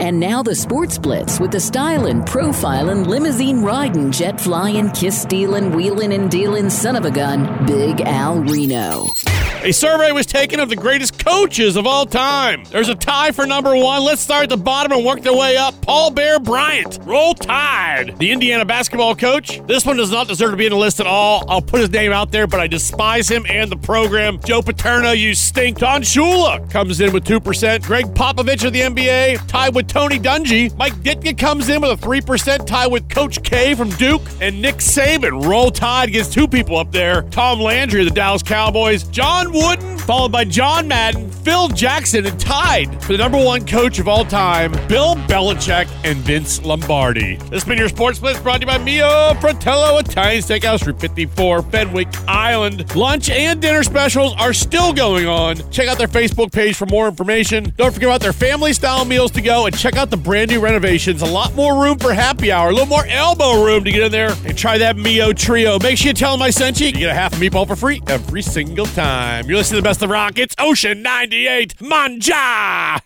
And now the Sports Blitz with the style and profile and limousine riding, jet flying, kiss stealing, wheeling and dealing son of a gun, Big Al Reno. A survey was taken of the greatest coaches of all time. There's a tie for number one. Let's start at the bottom and work their way up. Paul Bear Bryant. Roll Tide. The Indiana basketball coach. This one does not deserve to be in the list at all. I'll put his name out there, but I despise him and the program. Joe Paterno, you stink. Don Shula comes in with 2%. Gregg Popovich of the NBA, tied with Tony Dungy. Mike Ditka comes in with a 3%, tie with Coach K from Duke. And Nick Saban. Roll Tide gets two people up there. Tom Landry of the Dallas Cowboys. John Wooden, followed by John Madden, Phil Jackson, and tied for the number one coach of all time, Bill Belichick and Vince Lombardi. This has been your Sports Blitz brought to you by Mio Fratello Italian Steakhouse, Route 54, Fenwick Island. Lunch and dinner specials are still going on. Check out their Facebook page for more information. Don't forget about their family style meals to go and check out the brand new renovations. A lot more room for happy hour, a little more elbow room to get in there and try that Mio Trio. Make sure you tell them I sent you. You get a half meatball for free every single time. You're listening to the best of rock. It's Ocean 98 Manja.